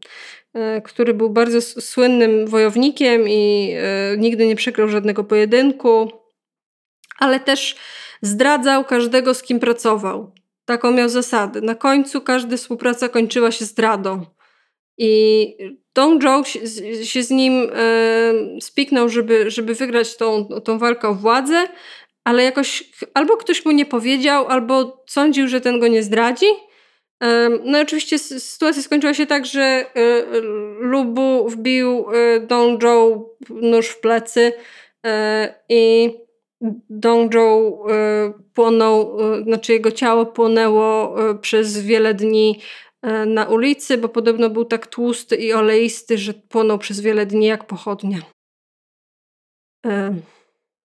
E, który był bardzo słynnym wojownikiem i e, nigdy nie przegrał żadnego pojedynku, ale też zdradzał każdego, z kim pracował. Taką miał zasadę. Na końcu każda współpraca kończyła się zdradą. I Dong Zhou się z nim e, spiknął, żeby, żeby wygrać tą, tą walkę o władzę, ale jakoś albo ktoś mu nie powiedział, albo sądził, że ten go nie zdradzi, No i oczywiście sytuacja skończyła się tak, że Lubu wbił Dong nóż w plecy i Dong płonął, znaczy jego ciało płonęło przez wiele dni na ulicy, bo podobno był tak tłusty i oleisty, że płonął przez wiele dni jak pochodnia.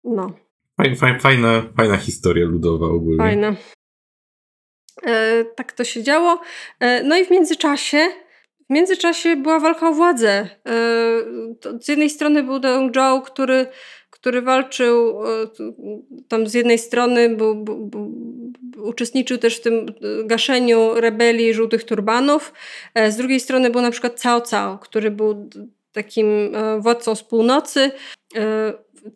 No. Fajna, fajna historia ludowa ogólnie. Fajna. E, tak to się działo. E, no i w międzyczasie w międzyczasie była walka o władzę. E, z jednej strony był Dong Zhao, który, który walczył tam z jednej strony, był, był, był, uczestniczył też w tym gaszeniu rebelii żółtych turbanów. Z drugiej strony był na przykład Cao Cao, który był takim władcą z północy.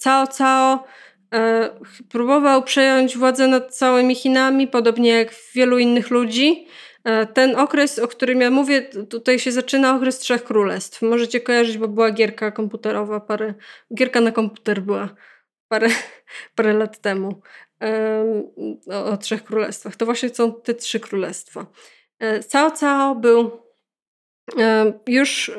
Cao Cao E, próbował przejąć władzę nad całymi Chinami, podobnie jak wielu innych ludzi. E, ten okres, o którym ja mówię, tutaj się zaczyna okres Trzech Królestw. Możecie kojarzyć, bo była gierka komputerowa, parę, gierka na komputer była parę, parę lat temu o, o Trzech Królestwach. To właśnie są te Trzy Królestwa. E, Cao Cao był już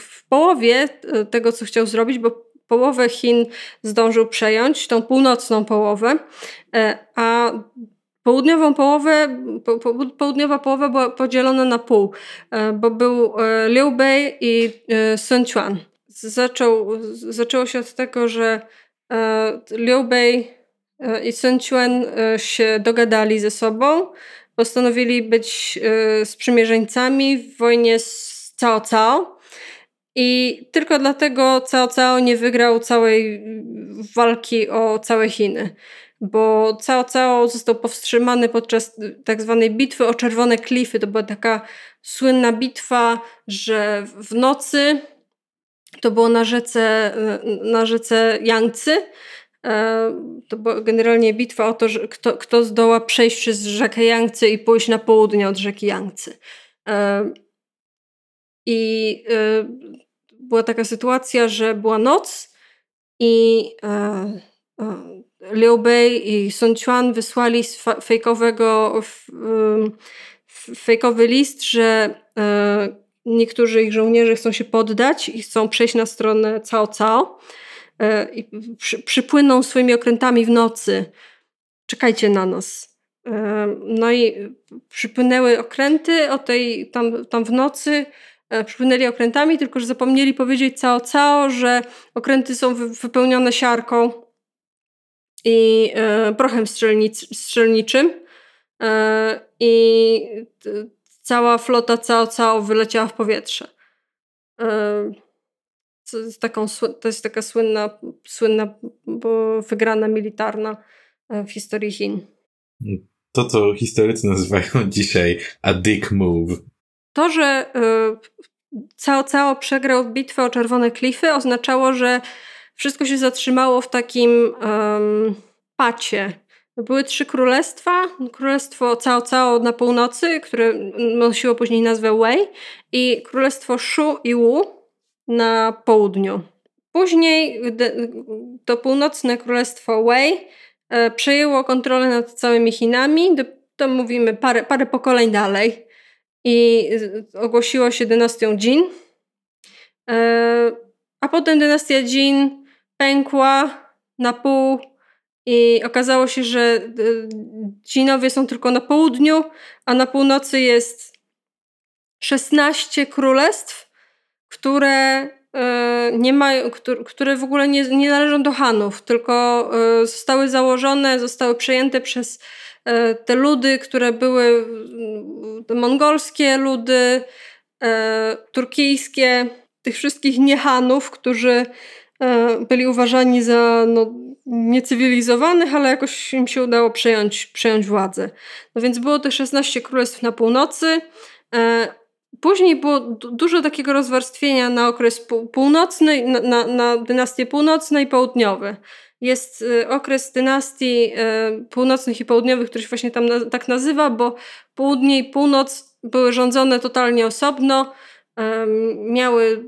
w połowie tego, co chciał zrobić, bo połowę Chin zdążył przejąć, tą północną połowę, e, a Południową połowę, po, po, południowa połowa była podzielona na pół, e, bo był e, Liu Bei i Sun Quan. Zaczął, zaczęło się od tego, że Liu Bei i Sun Quan się dogadali ze sobą, postanowili być sprzymierzeńcami w wojnie z Cao Cao. I tylko dlatego Cao Cao nie wygrał całej walki o całe Chiny. Bo Cao Cao został powstrzymany podczas tak zwanej bitwy o Czerwone Klify. To była taka słynna bitwa, że w nocy to było na rzece, na rzece Yangtze. To była generalnie bitwa o to, że kto, kto zdoła przejść przez rzekę Yangtze i pójść na południe od rzeki Yangtze. I y, była taka sytuacja, że była noc i e, e, Liu Bei i Sun Quan wysłali fejkowego, fejkowy list, że e, niektórzy ich żołnierze chcą się poddać i chcą przejść na stronę Cao Cao e, i przy, przypłyną swoimi okrętami w nocy. Czekajcie na nas. E, no i przypłynęły okręty o tej, tam, tam w nocy przypłynęli okrętami, tylko że zapomnieli powiedzieć cało cało, że okręty są wypełnione siarką i e, prochem strzelnic, strzelniczym e, i cała flota cało cało wyleciała w powietrze. E, to jest, taką, to jest taka słynna, słynna wygrana militarna w historii Chin. To, co historycy nazywają dzisiaj a dick move. To, że Cao Cao przegrał bitwę o Czerwone Klify oznaczało, że wszystko się zatrzymało w takim um, pacie. Były trzy królestwa. Królestwo Cao Cao na północy, które nosiło później nazwę Wei i królestwo Shu i Wu na południu. Później to północne królestwo Wei e, przejęło kontrolę nad całymi Chinami. To mówimy parę, parę pokoleń dalej i ogłosiło się dynastią Jin. E, a potem dynastia Jin pękła na pół i okazało się, że e, Jinowie są tylko na południu, a na północy jest 16 królestw, które e, nie mają, które w ogóle nie, nie należą do Hanów, tylko zostały założone, zostały przejęte przez te ludy, które były mongolskie ludy, turkijskie, tych wszystkich niehanów, którzy byli uważani za no, niecywilizowanych, ale jakoś im się udało przejąć, przejąć władzę. No więc było tych 16 królestw na północy. Później było dużo takiego rozwarstwienia na okres północny, na, na, na dynastie północne i południowe jest y, okres dynastii północnych i południowych, który się właśnie tam tak nazywa, bo południe i północ były rządzone totalnie osobno, miały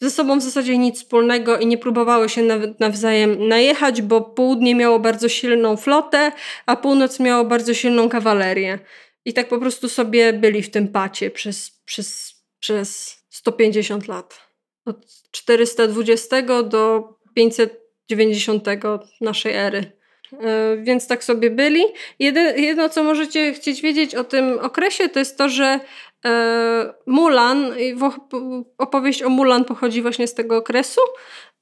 ze sobą w zasadzie nic wspólnego i nie próbowały się nawet nawzajem najechać, bo południe miało bardzo silną flotę, a północ miało bardzo silną kawalerię. I tak po prostu sobie byli w tym pacie przez, przez, przez 150 lat. Od 420 do 590 naszej ery. E, więc tak sobie byli. jedno, co możecie chcieć wiedzieć o tym okresie, to jest to, że Mulan, opowieść o Mulan pochodzi właśnie z tego okresu.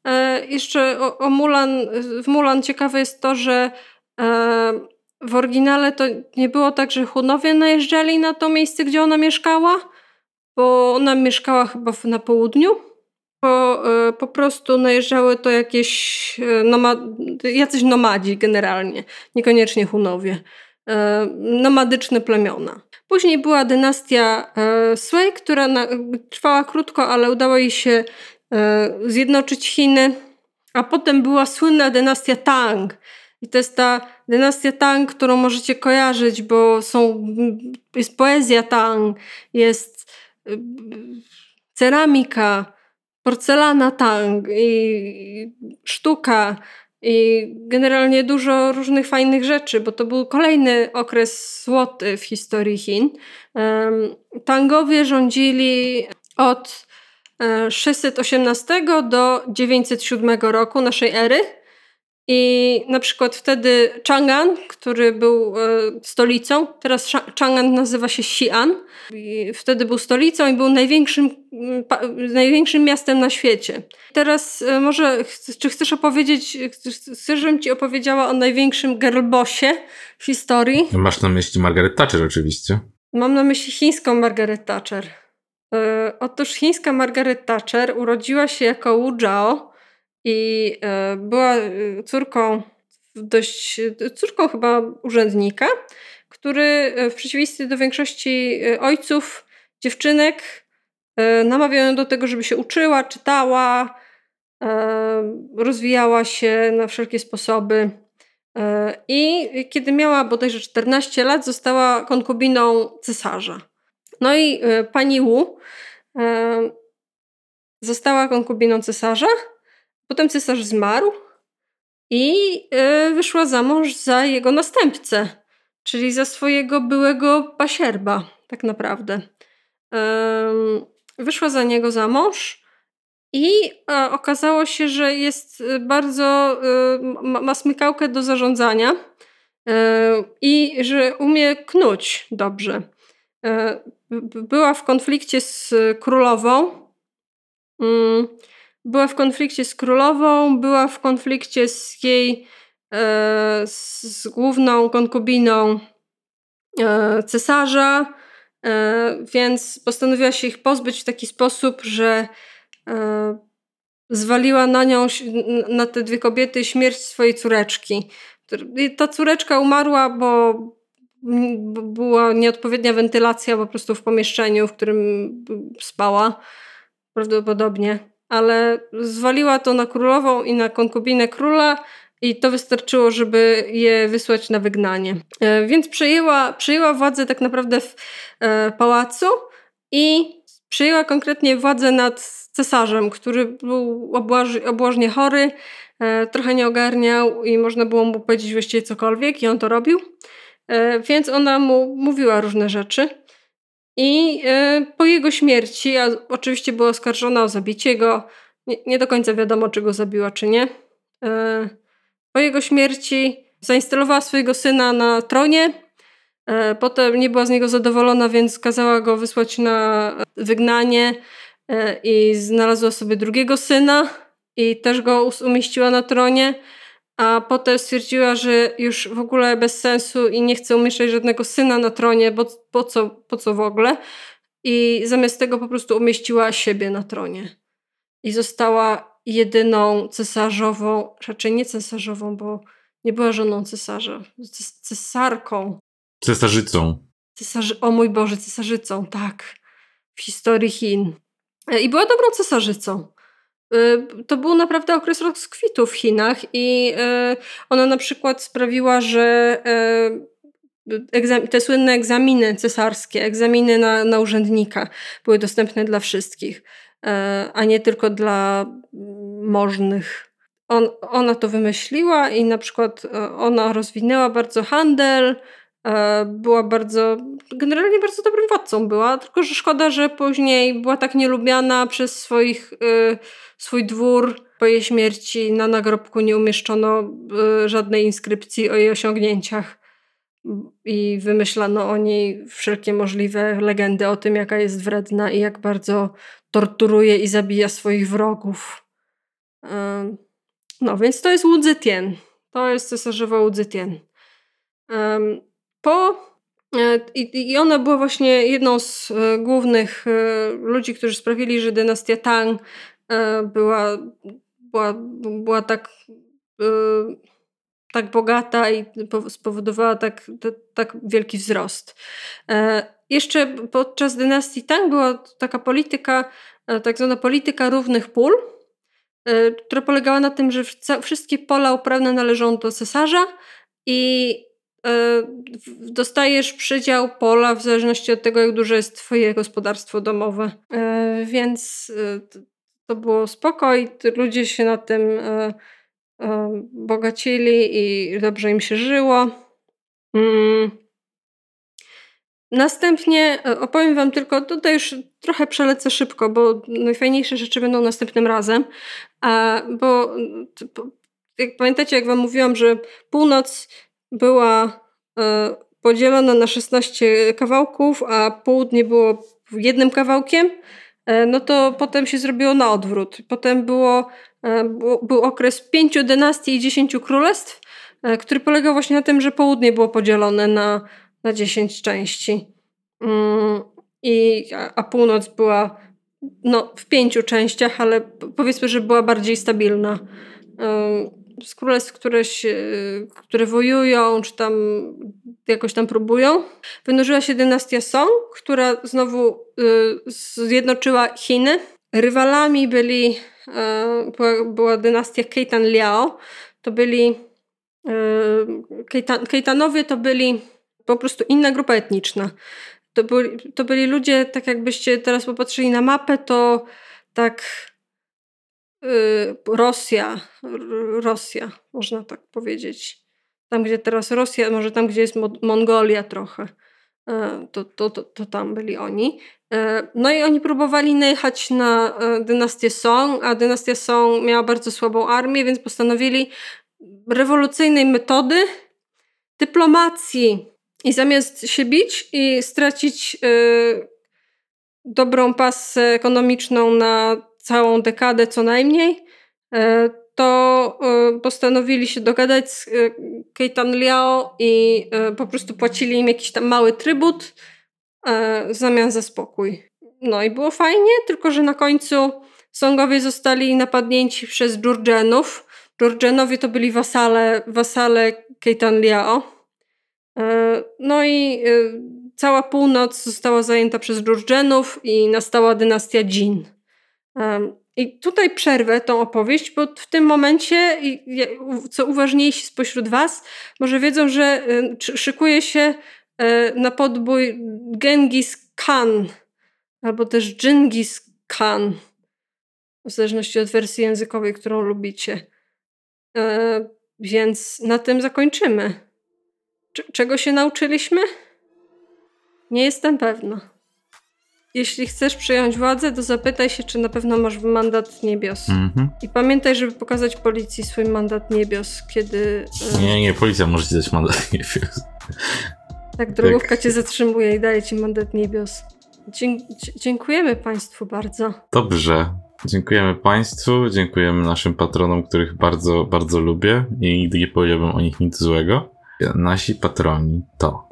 E, jeszcze o, Mulan, w Mulan ciekawe jest to, że w oryginale to nie było tak, że Hunowie najeżdżali na to miejsce, gdzie ona mieszkała, bo ona mieszkała chyba na południu po, e, po prostu najeżdżały to jakieś e, nomad, jacyś nomadzi generalnie, niekoniecznie Hunowie. E, nomadyczne plemiona. Później była dynastia Sui, która trwała krótko, ale udało jej się zjednoczyć Chiny. A potem była słynna dynastia Tang. I to jest ta dynastia Tang, którą możecie kojarzyć, bo są, jest poezja Tang, jest ceramika, porcelana tang i sztuka i generalnie dużo różnych fajnych rzeczy, bo to był kolejny okres złoty w historii Chin. Tangowie rządzili od 618 e, do 907 roku naszej ery. I na przykład wtedy Chang'an, który był e, stolicą, teraz Chang'an nazywa się Xi'an, wtedy był stolicą i był największym, największym miastem na świecie. Teraz e, może, czy chcesz opowiedzieć, chcesz, żebym ci opowiedziała o największym girlbossie w historii? Masz na myśli Margaret Thatcher oczywiście. Mam na myśli chińską Margaret Thatcher. E, otóż chińska Margaret Thatcher urodziła się jako Wu Zhao, i e, była e, córką dość, córką chyba urzędnika, który e, w przeciwieństwie do większości ojców, dziewczynek, namawiał ją do tego, żeby się uczyła, czytała, rozwijała się na wszelkie sposoby. I kiedy miała bodajże 14 lat, została konkubiną cesarza. No i pani Wu została konkubiną cesarza Potem cesarz zmarł i e, wyszła za mąż za jego następcę, czyli za swojego byłego pasierba, tak naprawdę. Wyszła za niego za mąż i e, okazało się, że jest bardzo, e, ma smykałkę do zarządzania i że umie knuć dobrze. Była w konflikcie z królową. Była w konflikcie z królową, była w konflikcie z jej e, z główną konkubiną e, cesarza, e, więc postanowiła się ich pozbyć w taki sposób, że zwaliła na nią, na te dwie kobiety śmierć swojej córeczki. Ta córeczka umarła, bo była nieodpowiednia wentylacja po prostu w pomieszczeniu, w którym spała. Prawdopodobnie ale zwaliła to na królową i na konkubinę króla i to wystarczyło, żeby je wysłać na wygnanie. E, więc przejęła, przejęła władzę tak naprawdę w e, pałacu i przejęła konkretnie władzę nad cesarzem, który był obłożnie chory, e, trochę nie ogarniał i można było mu powiedzieć właściwie cokolwiek i on to robił. Więc ona mu mówiła różne rzeczy. I e, po jego śmierci, a oczywiście była oskarżona o zabicie go, nie, nie do końca wiadomo, czy go zabiła, czy nie. E, po jego śmierci zainstalowała swojego syna na tronie. E, potem nie była z niego zadowolona, więc kazała go wysłać na wygnanie i znalazła sobie drugiego syna i też go umieściła na tronie a potem stwierdziła, że już w ogóle bez sensu i nie chce umieszczać żadnego syna na tronie, bo po co, po co w ogóle. I zamiast tego po prostu umieściła siebie na tronie. I została jedyną cesarzową, raczej nie cesarzową, bo nie była żoną cesarza, cesarką. Cesarzycą. Cesarzy, o mój Boże, cesarzycą, tak. W historii Chin. E, I była dobrą cesarzycą. Y, to był naprawdę okres rozkwitu w Chinach i y, ona na przykład sprawiła, że y, te słynne egzaminy cesarskie, egzaminy na, na urzędnika były dostępne dla wszystkich, a nie tylko dla możnych. On, ona to wymyśliła i na przykład ona rozwinęła bardzo handel, była bardzo, generalnie bardzo dobrym władcą była, tylko że szkoda, że później była tak nielubiana przez swoich, y, swój dwór. Po jej śmierci na nagrobku nie umieszczono y, żadnej inskrypcji o jej osiągnięciach i wymyślano o niej wszelkie możliwe legendy o tym, jaka jest wredna i jak bardzo torturuje i zabija swoich wrogów. No, więc to jest Wu. To jest cesarzowa Wu. Po e, i, I ona była właśnie jedną z e, głównych e, ludzi, którzy sprawili, że dynastia Tang była, była, była tak tak bogata i spowodowała tak, tak wielki wzrost. Jeszcze podczas dynastii Tang była taka polityka, tak zwana polityka równych pól, która polegała na tym, że wszystkie pola uprawne należą do cesarza i dostajesz przydział pola w zależności od tego, jak duże jest twoje gospodarstwo domowe. Więc to było spoko i ludzie się na tym bogacili i dobrze im się żyło. Mm. Następnie e, opowiem Wam tylko, tutaj już trochę przelecę szybko, bo najfajniejsze rzeczy będą następnym razem. Bo jak pamiętacie, jak Wam mówiłam, że północ była e, podzielona na 16 kawałków, a południe było jednym kawałkiem, e, no to potem się zrobiło na odwrót. Potem było E, był okres pięciu dynastii i dziesięciu królestw, który polegał właśnie na tym, że południe było podzielone na, na dziesięć części. Mm, I, a, północ była no, w pięciu częściach, ale powiedzmy, że była bardziej stabilna. Z królestw, które, się, które wojują, czy tam jakoś tam próbują. Wynurzyła się dynastia Song, która znowu y, zjednoczyła Chiny. Rywalami byli E, była, dynastia Keitan Liao, to byli e, Keitan, Keitanowie to byli po prostu inna grupa etniczna. To byli, to byli ludzie, tak jakbyście teraz popatrzyli na mapę, to tak Rosja, Rosja, można tak powiedzieć. Tam, gdzie teraz Rosja, może tam, gdzie jest Mongolia trochę. E, to, to, to, to tam byli oni. E, no i oni próbowali najechać na e, dynastię Song, a dynastia Song miała bardzo słabą armię, więc postanowili rewolucyjnej metody dyplomacji. I zamiast się bić i stracić dobrą pasę ekonomiczną na całą dekadę co najmniej, to y, postanowili się dogadać z y, Keitan Liao i po prostu płacili im jakiś tam mały trybut w zamian za spokój. No i było fajnie, tylko że na końcu Songowie zostali napadnięci przez Dżurdżenów. Dżurdżenowie to byli wasale, wasale Keitan Liao. No i cała północ została zajęta przez Dżurdżenów i nastała dynastia Jin. I tutaj przerwę tą opowieść, bo w tym momencie, co uważniejsi spośród Was, może wiedzą, że szykuje się y, na podbój Genghis Khan albo też Dżingis Khan, w zależności od wersji językowej, którą lubicie. E, więc na tym zakończymy. czego się nauczyliśmy? Nie jestem pewna. Jeśli chcesz przejąć władzę, to zapytaj się, czy na pewno masz mandat niebios. Mhm. I pamiętaj, żeby pokazać policji swój mandat niebios, kiedy. E, nie, nie, policja może ci dać mandat niebios. Tak, drogówka tak. cię zatrzymuje i daje ci mandat niebios. Dzie dziękujemy Państwu bardzo. Dobrze. Dziękujemy Państwu, dziękujemy naszym patronom, których bardzo, bardzo lubię i nigdy nie powiedziałbym o nich nic złego. Nasi patroni to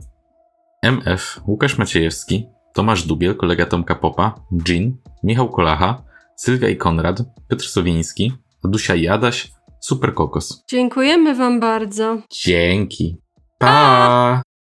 MF Łukasz Maciejewski, Tomasz Dubiel, kolega Tomka Popa, Jean, Michał Kolacha, Sylwia i Konrad, Piotr Sowiński, Adusia Jadaś, Super Kokos. Dziękujemy Wam bardzo. Dzięki. Pa!